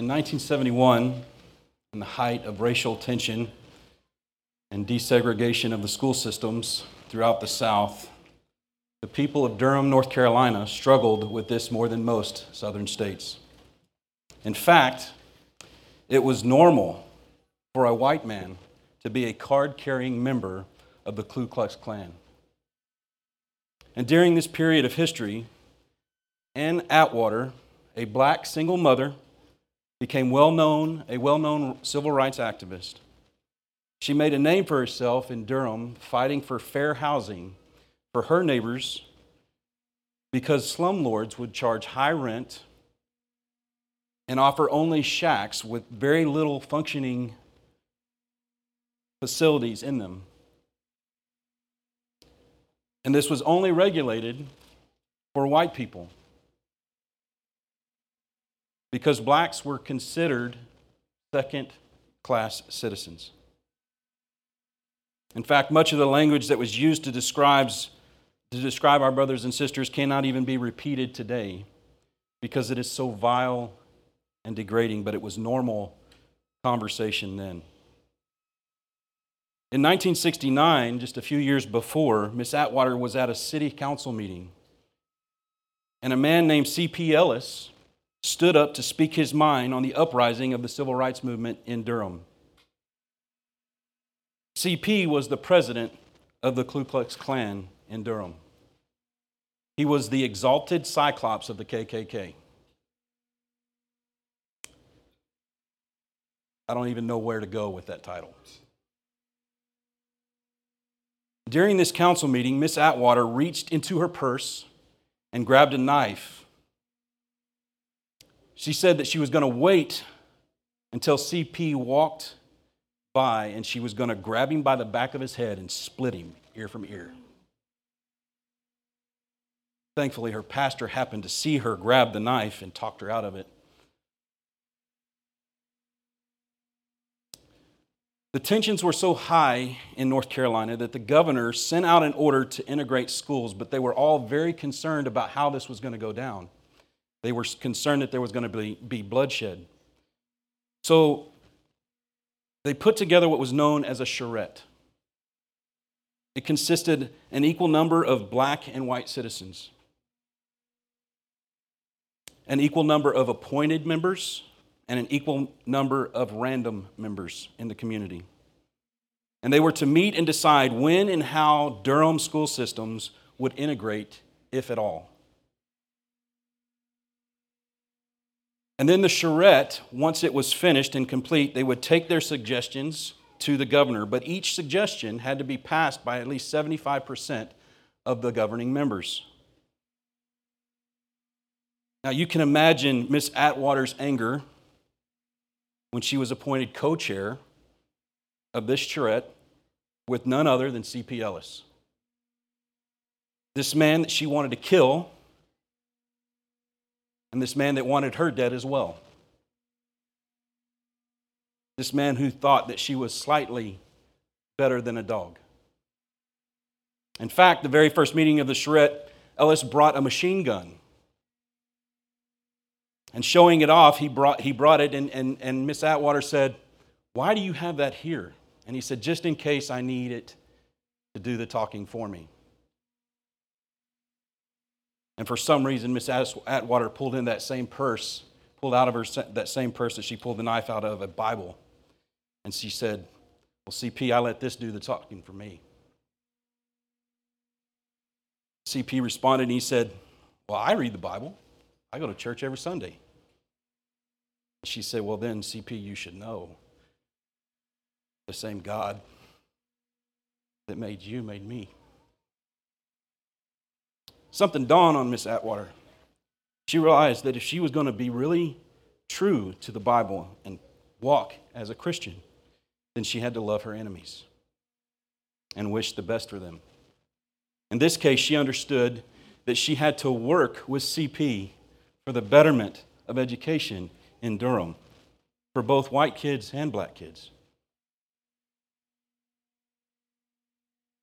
In 1971, in the height of racial tension and desegregation of the school systems throughout the South, the people of Durham, North Carolina struggled with this more than most southern states. In fact, it was normal for a white man to be a card carrying member of the Ku Klux Klan. And during this period of history, Ann Atwater, a black single mother, became well known, a well known civil rights activist. She made a name for herself in Durham fighting for fair housing for her neighbors because slumlords would charge high rent and offer only shacks with very little functioning facilities in them. And this was only regulated for white people because blacks were considered second class citizens. In fact, much of the language that was used to describe, to describe our brothers and sisters cannot even be repeated today because it is so vile and degrading, but it was normal conversation then. In 1969, just a few years before, Miss Atwater was at a city council meeting, and a man named C.P. Ellis stood up to speak his mind on the uprising of the civil rights movement in Durham. CP was the president of the Ku Klux Klan in Durham. He was the exalted cyclops of the KKK. I don't even know where to go with that title. During this council meeting, Miss Atwater reached into her purse and grabbed a knife she said that she was going to wait until CP walked by and she was going to grab him by the back of his head and split him ear from ear. Thankfully, her pastor happened to see her grab the knife and talked her out of it. The tensions were so high in North Carolina that the governor sent out an order to integrate schools, but they were all very concerned about how this was going to go down. They were concerned that there was going to be, be bloodshed. So they put together what was known as a charrette. It consisted an equal number of black and white citizens, an equal number of appointed members, and an equal number of random members in the community. And they were to meet and decide when and how Durham school systems would integrate, if at all. And then the charrette, once it was finished and complete, they would take their suggestions to the governor, but each suggestion had to be passed by at least 75% of the governing members. Now, you can imagine Miss Atwater's anger when she was appointed co chair of this charrette with none other than C.P. Ellis. This man that she wanted to kill and this man that wanted her dead as well. This man who thought that she was slightly better than a dog. In fact, the very first meeting of the charrette, Ellis brought a machine gun. And showing it off, he brought, he brought it, and, and, and Miss Atwater said, Why do you have that here? And he said, Just in case I need it to do the talking for me. And for some reason, Miss Atwater pulled in that same purse, pulled out of her that same purse that she pulled the knife out of, a Bible. And she said, Well, CP, I let this do the talking for me. CP responded and he said, Well, I read the Bible. I go to church every Sunday. She said, Well, then, CP, you should know the same God that made you made me. Something dawned on Miss Atwater. She realized that if she was going to be really true to the Bible and walk as a Christian, then she had to love her enemies and wish the best for them. In this case, she understood that she had to work with CP for the betterment of education in Durham for both white kids and black kids.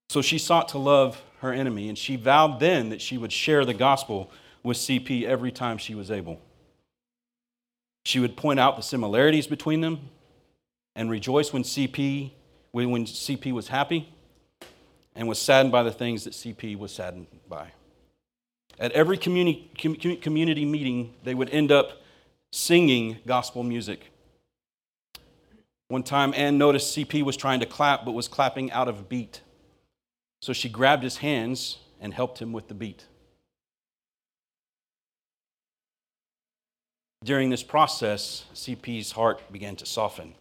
So she sought to love her enemy, and she vowed then that she would share the gospel with CP every time she was able. She would point out the similarities between them and rejoice when CP, when CP was happy and was saddened by the things that CP was saddened by. At every community, community meeting, they would end up singing gospel music. One time, Ann noticed CP was trying to clap, but was clapping out of beat. So she grabbed his hands and helped him with the beat. During this process, CP's heart began to soften.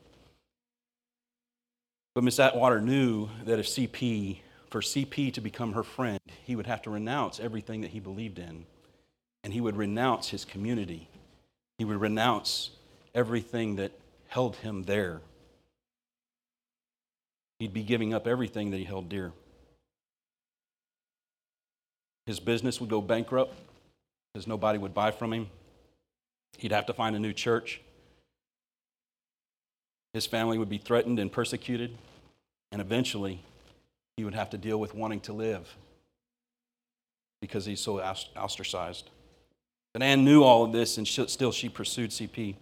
But Miss Atwater knew that if CP, for CP to become her friend, he would have to renounce everything that he believed in. And he would renounce his community. He would renounce everything that held him there. He'd be giving up everything that he held dear. His business would go bankrupt because nobody would buy from him. He'd have to find a new church. His family would be threatened and persecuted. And eventually, he would have to deal with wanting to live because he's so ostracized. But Ann knew all of this, and still she pursued CP.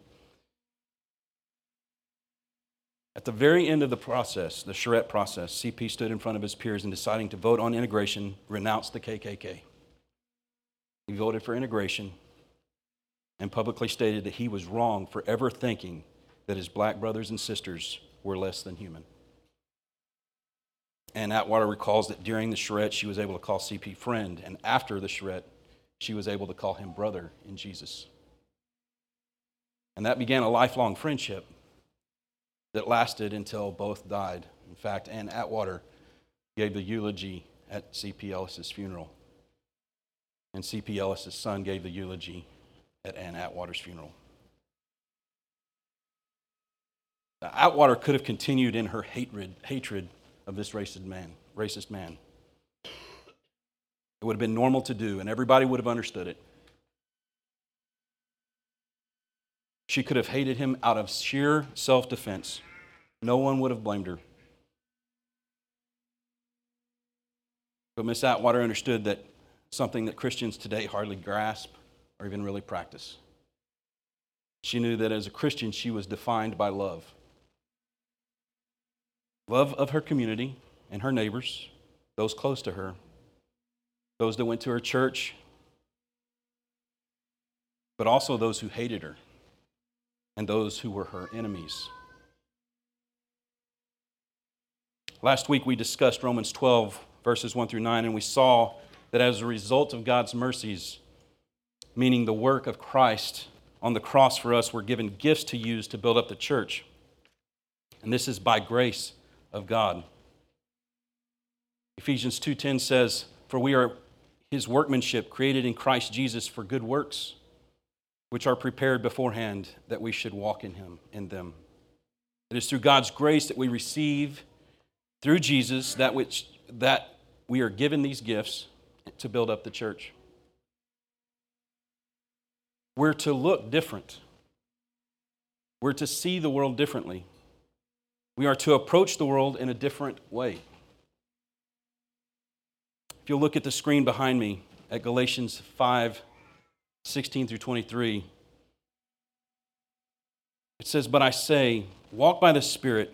At the very end of the process, the charrette process, CP stood in front of his peers and deciding to vote on integration, renounced the KKK. He voted for integration and publicly stated that he was wrong for ever thinking that his black brothers and sisters were less than human. And Atwater recalls that during the charrette, she was able to call CP friend, and after the charrette, she was able to call him brother in Jesus. And that began a lifelong friendship that lasted until both died. In fact, Ann Atwater gave the eulogy at C.P. Ellis's funeral. And C.P. Ellis's son gave the eulogy at Ann Atwater's funeral. Atwater could have continued in her hatred, hatred of this racist man, racist man. It would have been normal to do, and everybody would have understood it. She could have hated him out of sheer self defense. No one would have blamed her. But Miss Atwater understood that something that Christians today hardly grasp or even really practice. She knew that as a Christian, she was defined by love love of her community and her neighbors, those close to her, those that went to her church, but also those who hated her and those who were her enemies. Last week we discussed Romans 12, verses 1 through 9, and we saw that as a result of God's mercies, meaning the work of Christ on the cross for us, we're given gifts to use to build up the church. And this is by grace of God. Ephesians 2:10 says, "For we are his workmanship created in Christ Jesus for good works, which are prepared beforehand that we should walk in him in them." It is through God's grace that we receive through Jesus that which that we are given these gifts to build up the church. We're to look different. We're to see the world differently. We are to approach the world in a different way. If you'll look at the screen behind me at Galatians 5 16 through 23, it says, But I say, walk by the Spirit,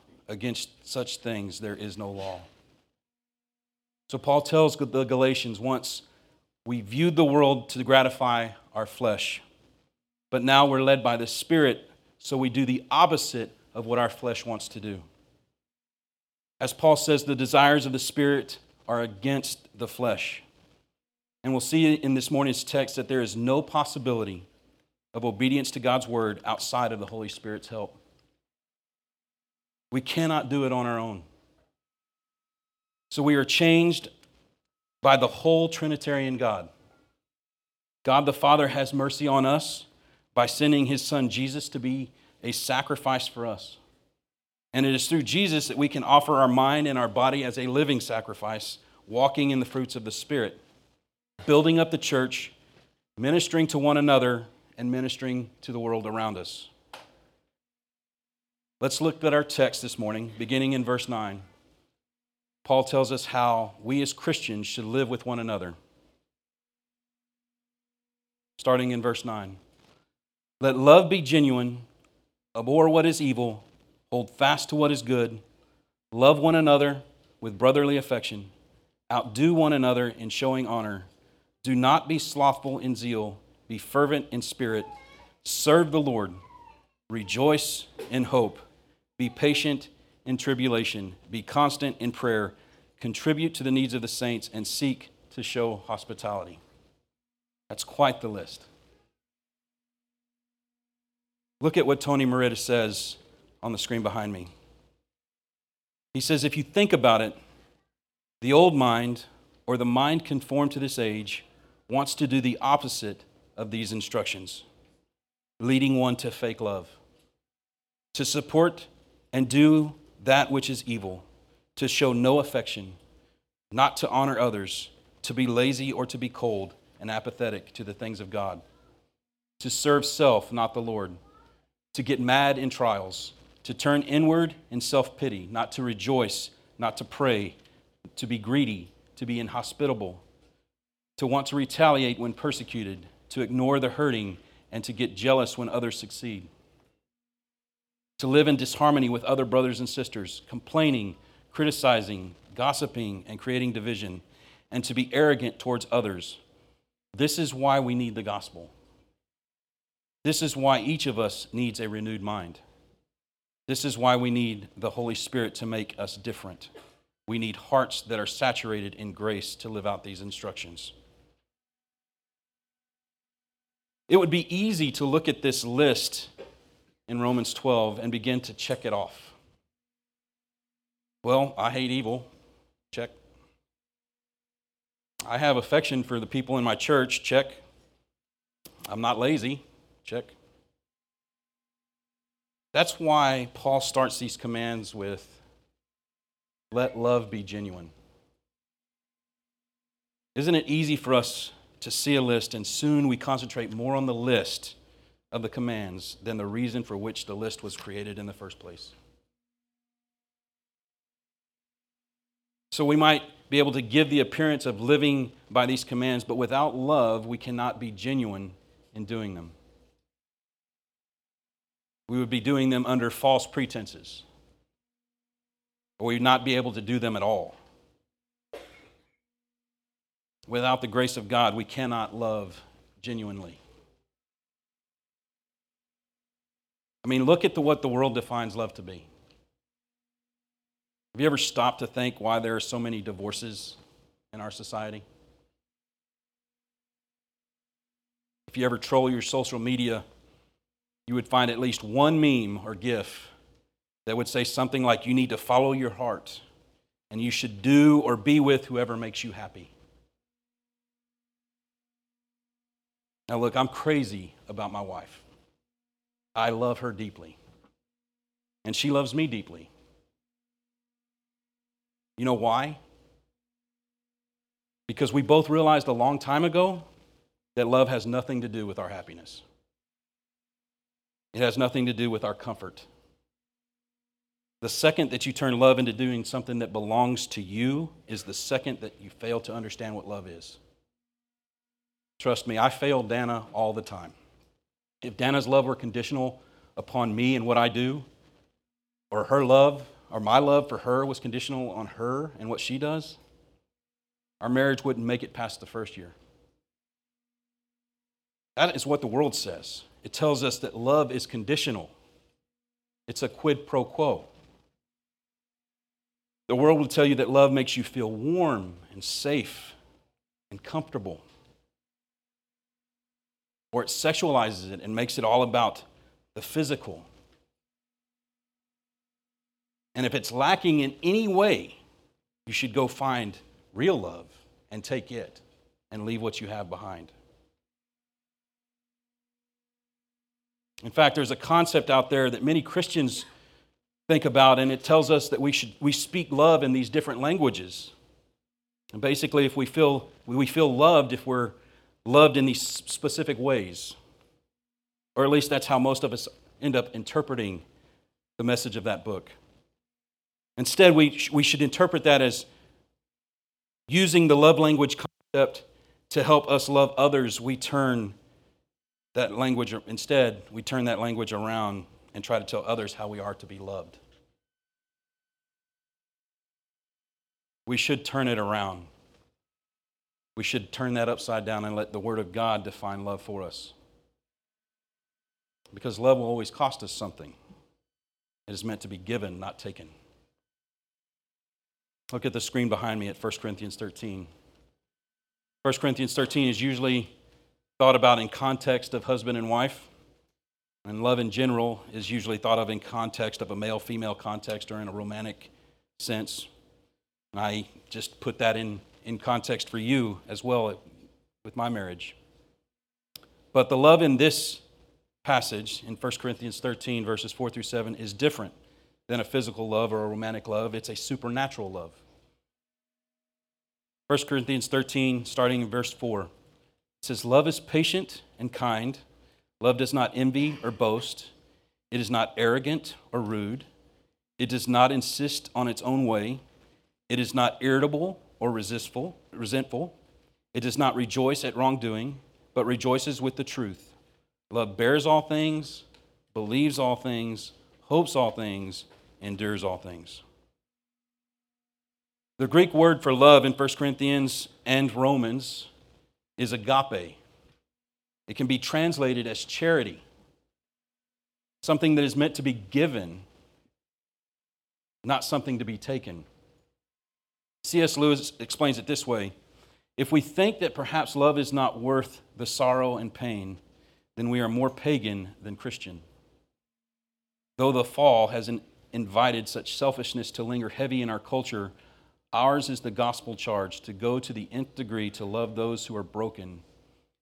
Against such things there is no law. So Paul tells the Galatians once we viewed the world to gratify our flesh, but now we're led by the Spirit, so we do the opposite of what our flesh wants to do. As Paul says, the desires of the Spirit are against the flesh. And we'll see in this morning's text that there is no possibility of obedience to God's word outside of the Holy Spirit's help. We cannot do it on our own. So we are changed by the whole Trinitarian God. God the Father has mercy on us by sending his son Jesus to be a sacrifice for us. And it is through Jesus that we can offer our mind and our body as a living sacrifice, walking in the fruits of the Spirit, building up the church, ministering to one another, and ministering to the world around us. Let's look at our text this morning, beginning in verse 9. Paul tells us how we as Christians should live with one another. Starting in verse 9. Let love be genuine, abhor what is evil Hold fast to what is good. Love one another with brotherly affection. Outdo one another in showing honor. Do not be slothful in zeal. Be fervent in spirit. Serve the Lord. Rejoice in hope. Be patient in tribulation. Be constant in prayer. Contribute to the needs of the saints and seek to show hospitality. That's quite the list. Look at what Tony Merida says on the screen behind me. He says, if you think about it, the old mind, or the mind conformed to this age, wants to do the opposite of these instructions, leading one to fake love, to support and do that which is evil, to show no affection, not to honor others, to be lazy or to be cold and apathetic to the things of God, to serve self, not the Lord, to get mad in trials to turn inward in self pity, not to rejoice, not to pray, to be greedy, to be inhospitable, to want to retaliate when persecuted, to ignore the hurting, and to get jealous when others succeed, to live in disharmony with other brothers and sisters, complaining, criticizing, gossiping, and creating division, and to be arrogant towards others. This is why we need the gospel. This is why each of us needs a renewed mind. This is why we need the Holy Spirit to make us different. We need hearts that are saturated in grace to live out these instructions. It would be easy to look at this list in Romans 12 and begin to check it off. Well, I hate evil. Check. I have affection for the people in my church. Check. I'm not lazy. Check. That's why Paul starts these commands with let love be genuine. Isn't it easy for us to see a list and soon we concentrate more on the list of the commands than the reason for which the list was created in the first place? So we might be able to give the appearance of living by these commands, but without love, we cannot be genuine in doing them we would be doing them under false pretenses, or we would not be able to do them at all. Without the grace of God, we cannot love genuinely. I mean, look at the, what the world defines love to be. Have you ever stopped to think why there are so many divorces in our society? If you ever troll your social media you would find at least one meme or GIF that would say something like, You need to follow your heart, and you should do or be with whoever makes you happy. Now, look, I'm crazy about my wife. I love her deeply, and she loves me deeply. You know why? Because we both realized a long time ago that love has nothing to do with our happiness. It has nothing to do with our comfort. The second that you turn love into doing something that belongs to you is the second that you fail to understand what love is. Trust me, I fail Dana all the time. If Dana's love were conditional upon me and what I do, or her love, or my love for her was conditional on her and what she does, our marriage wouldn't make it past the first year. That is what the world says. It tells us that love is conditional, it's a quid pro quo. The world will tell you that love makes you feel warm and safe and comfortable. Or it sexualizes it and makes it all about the physical. And if it's lacking in any way, you should go find real love and take it and leave what you have behind. In fact, there's a concept out there that many Christians think about, and it tells us that we should we speak love in these different languages. And basically, if we feel we feel loved if we're loved in these specific ways, or at least that's how most of us end up interpreting the message of that book. Instead, we, we should interpret that as using the love language concept to help us love others. We turn that language, instead, we turn that language around and try to tell others how we are to be loved. We should turn it around. We should turn that upside down and let the Word of God define love for us. Because love will always cost us something. It is meant to be given, not taken. Look at the screen behind me at 1 Corinthians 13. 1 Corinthians 13 is usually thought about in context of husband and wife. And love in general is usually thought of in context of a male female context or in a romantic sense. And I just put that in, in context for you as well with my marriage. But the love in this passage in 1 Corinthians 13, verses 4 through 7, is different than a physical love or a romantic love. It's a supernatural love. 1 Corinthians 13, starting in verse 4, it says, Love is patient and kind. Love does not envy or boast. It is not arrogant or rude. It does not insist on its own way. It is not irritable or resistful, resentful. It does not rejoice at wrongdoing, but rejoices with the truth. Love bears all things, believes all things, hopes all things, endures all things. The Greek word for love in 1 Corinthians and Romans is agape. It can be translated as charity, something that is meant to be given, not something to be taken. C.S. Lewis explains it this way If we think that perhaps love is not worth the sorrow and pain, then we are more pagan than Christian. Though the fall has invited such selfishness to linger heavy in our culture, ours is the gospel charge to go to the nth degree to love those who are broken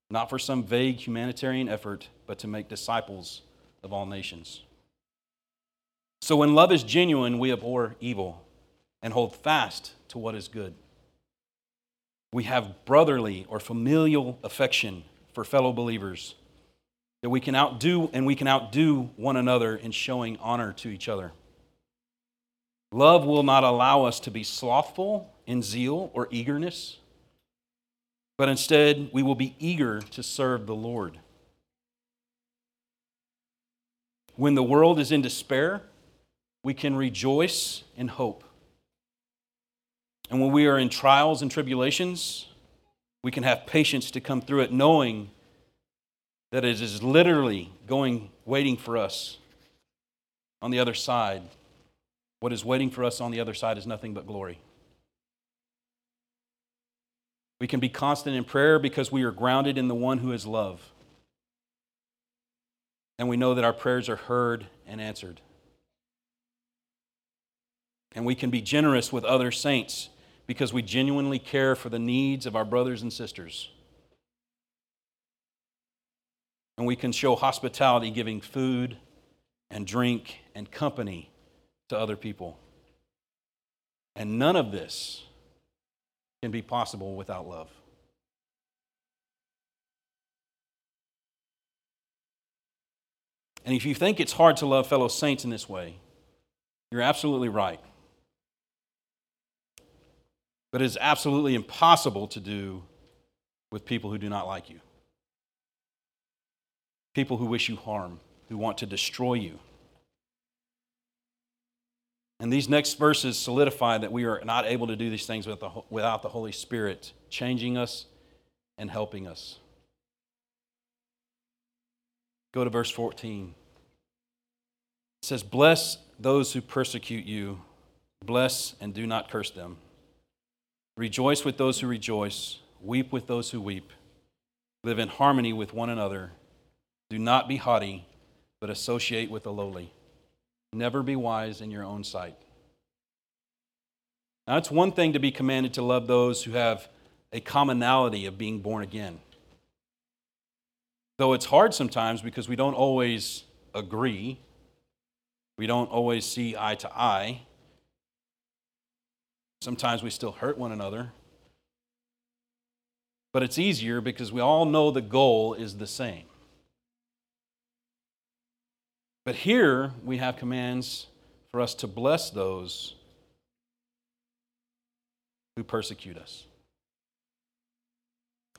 not for some vague humanitarian effort, but to make disciples of all nations. So when love is genuine, we abhor evil and hold fast to what is good. We have brotherly or familial affection for fellow believers that we can outdo and we can outdo one another in showing honor to each other. Love will not allow us to be slothful in zeal or eagerness but instead we will be eager to serve the Lord. When the world is in despair, we can rejoice in hope. And when we are in trials and tribulations, we can have patience to come through it, knowing that it is literally going, waiting for us on the other side. What is waiting for us on the other side is nothing but glory. We can be constant in prayer because we are grounded in the one who is love. And we know that our prayers are heard and answered. And we can be generous with other saints because we genuinely care for the needs of our brothers and sisters. And we can show hospitality, giving food and drink and company to other people. And none of this can be possible without love. And if you think it's hard to love fellow saints in this way, you're absolutely right. But it is absolutely impossible to do with people who do not like you, people who wish you harm, who want to destroy you. And these next verses solidify that we are not able to do these things without the Holy Spirit changing us and helping us. Go to verse 14. It says, Bless those who persecute you, bless and do not curse them. Rejoice with those who rejoice, weep with those who weep. Live in harmony with one another. Do not be haughty, but associate with the lowly. Never be wise in your own sight. Now, it's one thing to be commanded to love those who have a commonality of being born again. Though it's hard sometimes because we don't always agree, we don't always see eye to eye. Sometimes we still hurt one another. But it's easier because we all know the goal is the same. But here we have commands for us to bless those who persecute us.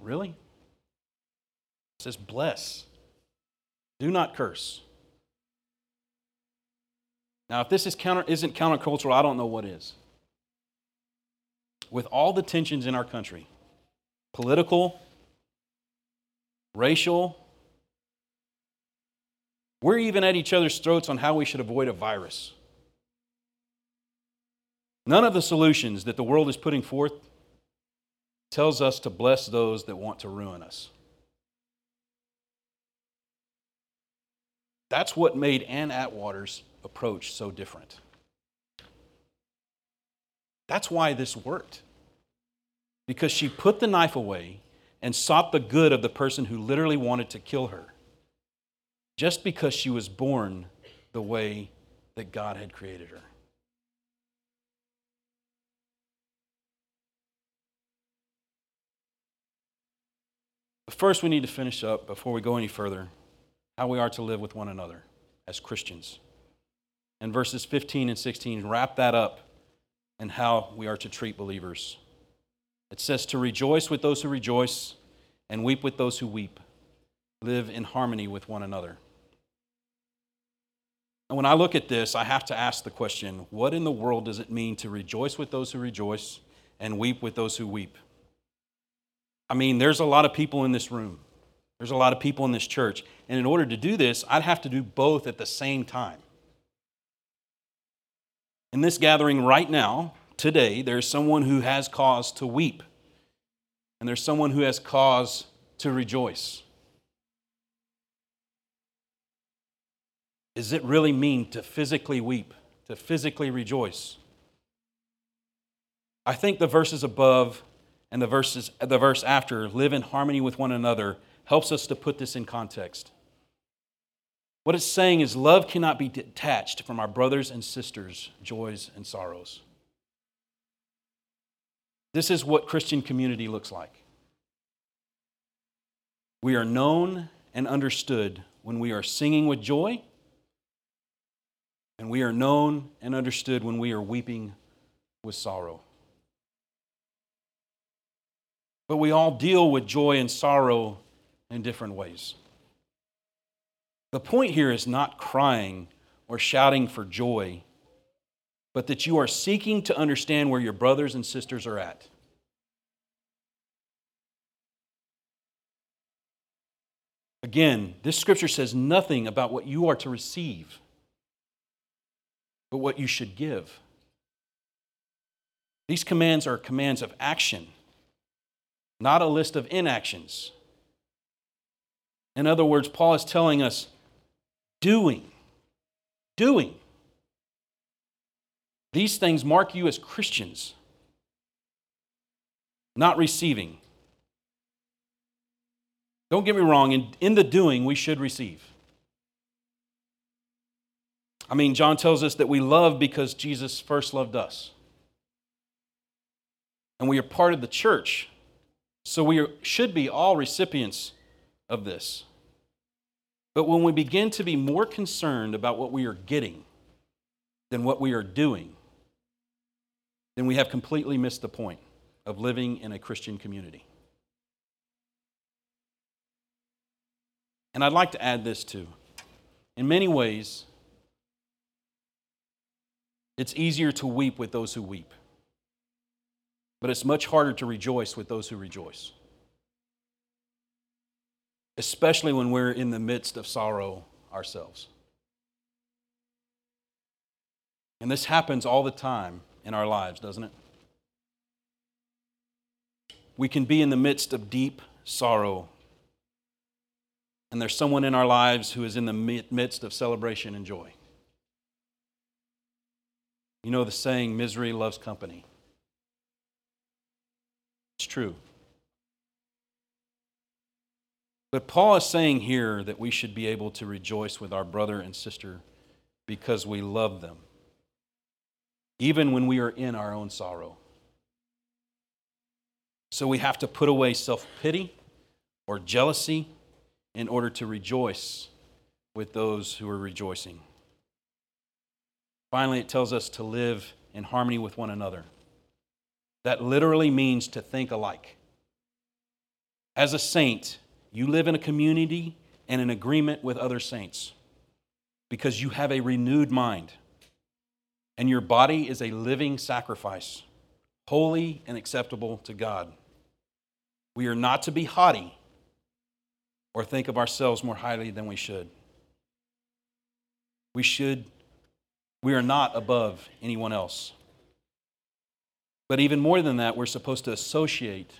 Really? It says, bless. Do not curse. Now, if this is counter, isn't countercultural, I don't know what is. With all the tensions in our country political, racial, we're even at each other's throats on how we should avoid a virus. None of the solutions that the world is putting forth tells us to bless those that want to ruin us. That's what made Ann Atwater's approach so different. That's why this worked. Because she put the knife away and sought the good of the person who literally wanted to kill her just because she was born the way that God had created her. But first, we need to finish up before we go any further how we are to live with one another as Christians. And verses 15 and 16 wrap that up and how we are to treat believers. It says to rejoice with those who rejoice and weep with those who weep. Live in harmony with one another. And when I look at this, I have to ask the question what in the world does it mean to rejoice with those who rejoice and weep with those who weep? I mean, there's a lot of people in this room, there's a lot of people in this church. And in order to do this, I'd have to do both at the same time. In this gathering right now, today, there's someone who has cause to weep, and there's someone who has cause to rejoice. Does it really mean to physically weep, to physically rejoice? I think the verses above and the verses the verse after live in harmony with one another helps us to put this in context. What it's saying is love cannot be detached from our brothers and sisters' joys and sorrows. This is what Christian community looks like. We are known and understood when we are singing with joy and we are known and understood when we are weeping with sorrow. But we all deal with joy and sorrow in different ways. The point here is not crying or shouting for joy, but that you are seeking to understand where your brothers and sisters are at. Again, this scripture says nothing about what you are to receive but what you should give. These commands are commands of action, not a list of inactions. In other words, Paul is telling us doing, doing. These things mark you as Christians, not receiving. Don't get me wrong, in, in the doing, we should receive. I mean, John tells us that we love because Jesus first loved us. And we are part of the church. So we are, should be all recipients of this. But when we begin to be more concerned about what we are getting than what we are doing, then we have completely missed the point of living in a Christian community. And I'd like to add this too. In many ways, it's easier to weep with those who weep, but it's much harder to rejoice with those who rejoice, especially when we're in the midst of sorrow ourselves. And this happens all the time in our lives, doesn't it? We can be in the midst of deep sorrow, and there's someone in our lives who is in the midst of celebration and joy. You know the saying, misery loves company. It's true. But Paul is saying here that we should be able to rejoice with our brother and sister because we love them, even when we are in our own sorrow. So we have to put away self pity or jealousy in order to rejoice with those who are rejoicing. Finally, it tells us to live in harmony with one another. That literally means to think alike. As a saint, you live in a community and in agreement with other saints because you have a renewed mind and your body is a living sacrifice, holy and acceptable to God. We are not to be haughty or think of ourselves more highly than we should. We should we are not above anyone else. But even more than that, we're supposed to associate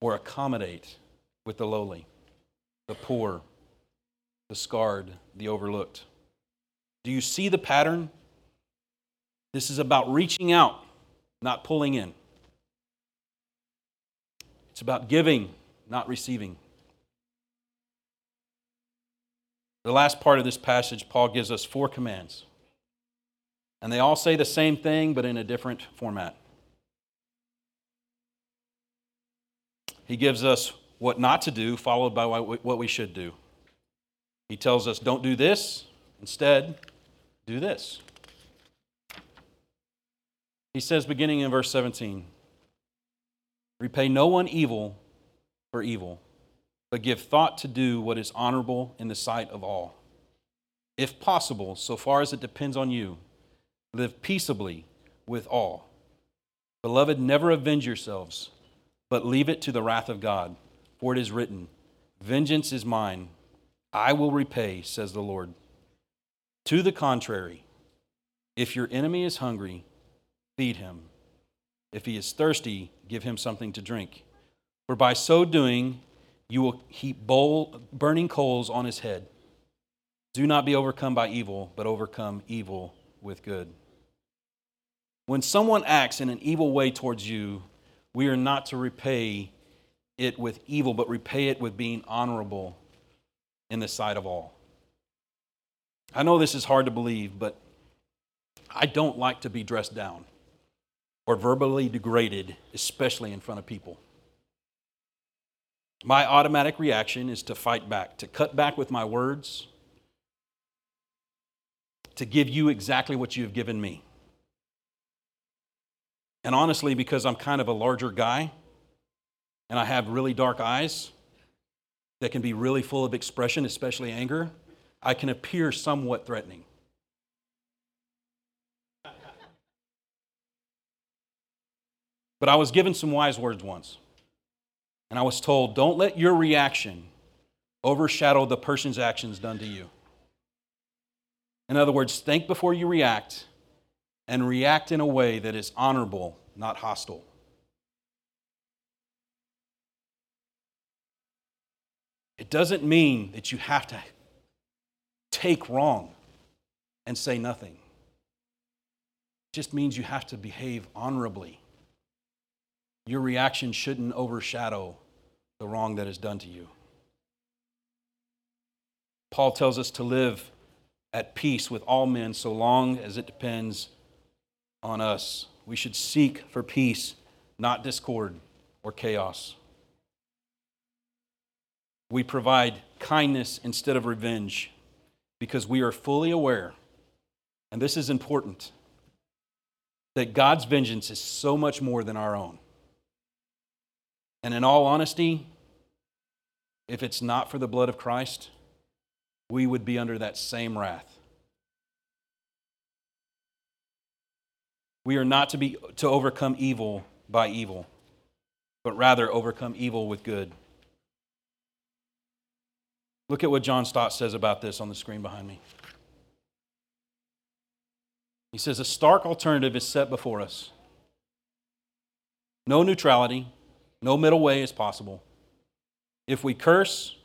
or accommodate with the lowly, the poor, the scarred, the overlooked. Do you see the pattern? This is about reaching out, not pulling in. It's about giving, not receiving. The last part of this passage, Paul gives us four commands. And they all say the same thing, but in a different format. He gives us what not to do, followed by what we should do. He tells us, don't do this, instead, do this. He says, beginning in verse 17, repay no one evil for evil but give thought to do what is honorable in the sight of all. If possible, so far as it depends on you, live peaceably with all. Beloved, never avenge yourselves, but leave it to the wrath of God, for it is written, Vengeance is mine, I will repay, says the Lord. To the contrary, if your enemy is hungry, feed him. If he is thirsty, give him something to drink. For by so doing, you will heap bowl, burning coals on his head. Do not be overcome by evil, but overcome evil with good. When someone acts in an evil way towards you, we are not to repay it with evil, but repay it with being honorable in the sight of all. I know this is hard to believe, but I don't like to be dressed down or verbally degraded, especially in front of people my automatic reaction is to fight back, to cut back with my words, to give you exactly what you have given me. And honestly, because I'm kind of a larger guy and I have really dark eyes that can be really full of expression, especially anger, I can appear somewhat threatening. But I was given some wise words once. And I was told, don't let your reaction overshadow the person's actions done to you. In other words, think before you react and react in a way that is honorable, not hostile. It doesn't mean that you have to take wrong and say nothing. It just means you have to behave honorably your reaction shouldn't overshadow the wrong that is done to you. Paul tells us to live at peace with all men so long as it depends on us We should seek for peace, not discord or chaos. We provide kindness instead of revenge because we are fully aware, and this is important, that God's vengeance is so much more than our own. And in all honesty, if it's not for the blood of Christ, we would be under that same wrath. We are not to be to overcome evil by evil, but rather overcome evil with good. Look at what John Stott says about this on the screen behind me. He says a stark alternative is set before us. No neutrality, no middle way is possible. If we curse,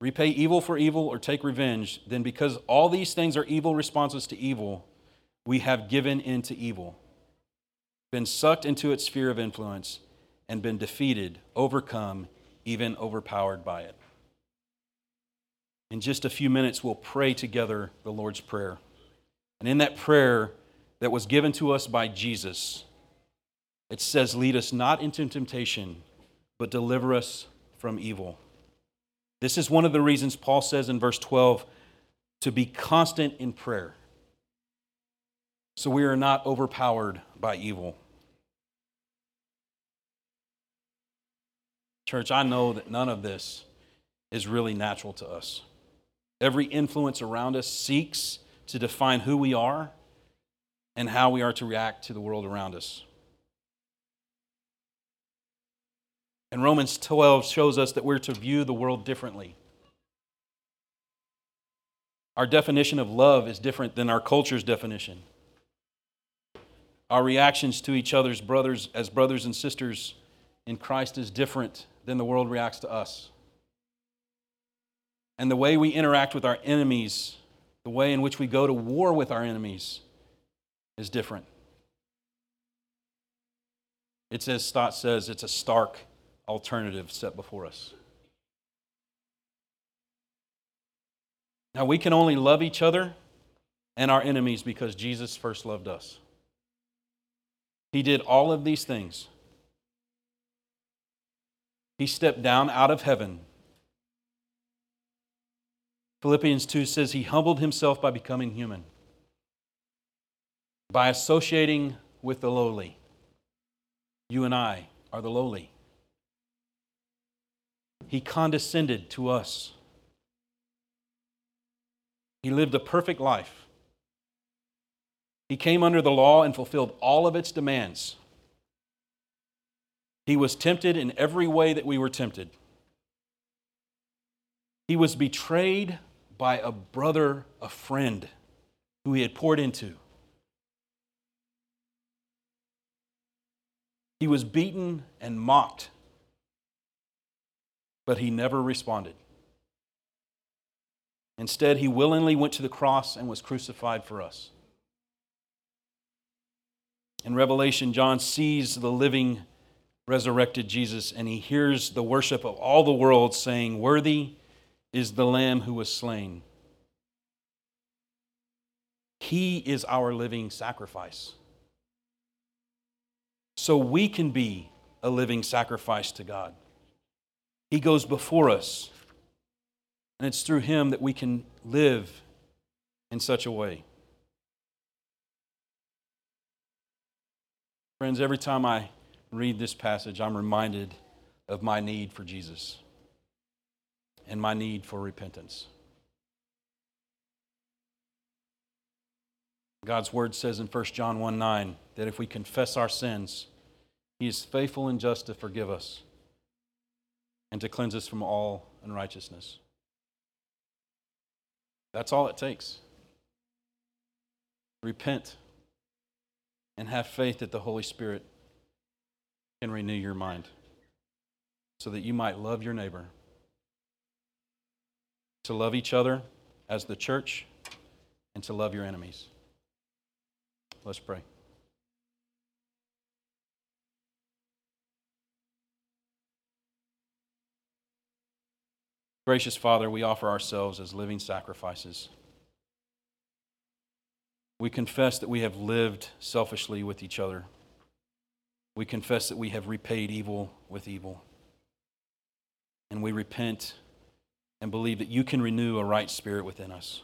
repay evil for evil, or take revenge, then because all these things are evil responses to evil, we have given in to evil, been sucked into its sphere of influence, and been defeated, overcome, even overpowered by it. In just a few minutes, we'll pray together the Lord's Prayer. And in that prayer that was given to us by Jesus, it says, Lead us not into temptation, but deliver us from evil. This is one of the reasons Paul says in verse 12 to be constant in prayer. So we are not overpowered by evil. Church, I know that none of this is really natural to us. Every influence around us seeks to define who we are and how we are to react to the world around us. And Romans 12 shows us that we're to view the world differently. Our definition of love is different than our culture's definition. Our reactions to each other's brothers as brothers and sisters in Christ is different than the world reacts to us. And the way we interact with our enemies, the way in which we go to war with our enemies, is different. It's as Stott says, it's a stark alternative set before us. Now, we can only love each other and our enemies because Jesus first loved us. He did all of these things. He stepped down out of heaven. Philippians 2 says he humbled himself by becoming human, by associating with the lowly. You and I are the lowly. He condescended to us. He lived a perfect life. He came under the law and fulfilled all of its demands. He was tempted in every way that we were tempted. He was betrayed by a brother, a friend who he had poured into. He was beaten and mocked but he never responded. Instead, he willingly went to the cross and was crucified for us. In Revelation, John sees the living, resurrected Jesus, and he hears the worship of all the world saying, Worthy is the Lamb who was slain. He is our living sacrifice. So we can be a living sacrifice to God. He goes before us. And it's through Him that we can live in such a way. Friends, every time I read this passage, I'm reminded of my need for Jesus and my need for repentance. God's word says in 1 John 1 9 that if we confess our sins, He is faithful and just to forgive us and to cleanse us from all unrighteousness. That's all it takes. Repent and have faith that the Holy Spirit can renew your mind so that you might love your neighbor, to love each other as the church, and to love your enemies. Let's pray. Gracious Father, we offer ourselves as living sacrifices. We confess that we have lived selfishly with each other. We confess that we have repaid evil with evil. And we repent and believe that you can renew a right spirit within us.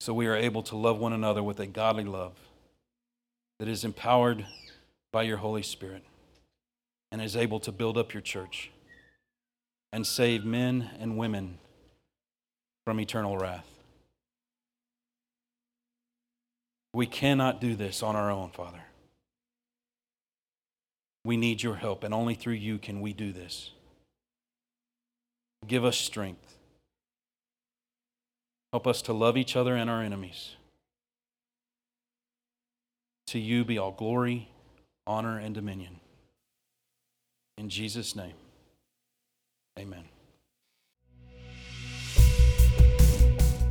So we are able to love one another with a godly love that is empowered by your Holy Spirit and is able to build up your church and save men and women from eternal wrath. We cannot do this on our own, Father. We need your help, and only through you can we do this. Give us strength. Help us to love each other and our enemies. To you be all glory, honor, and dominion. In Jesus' name, amen.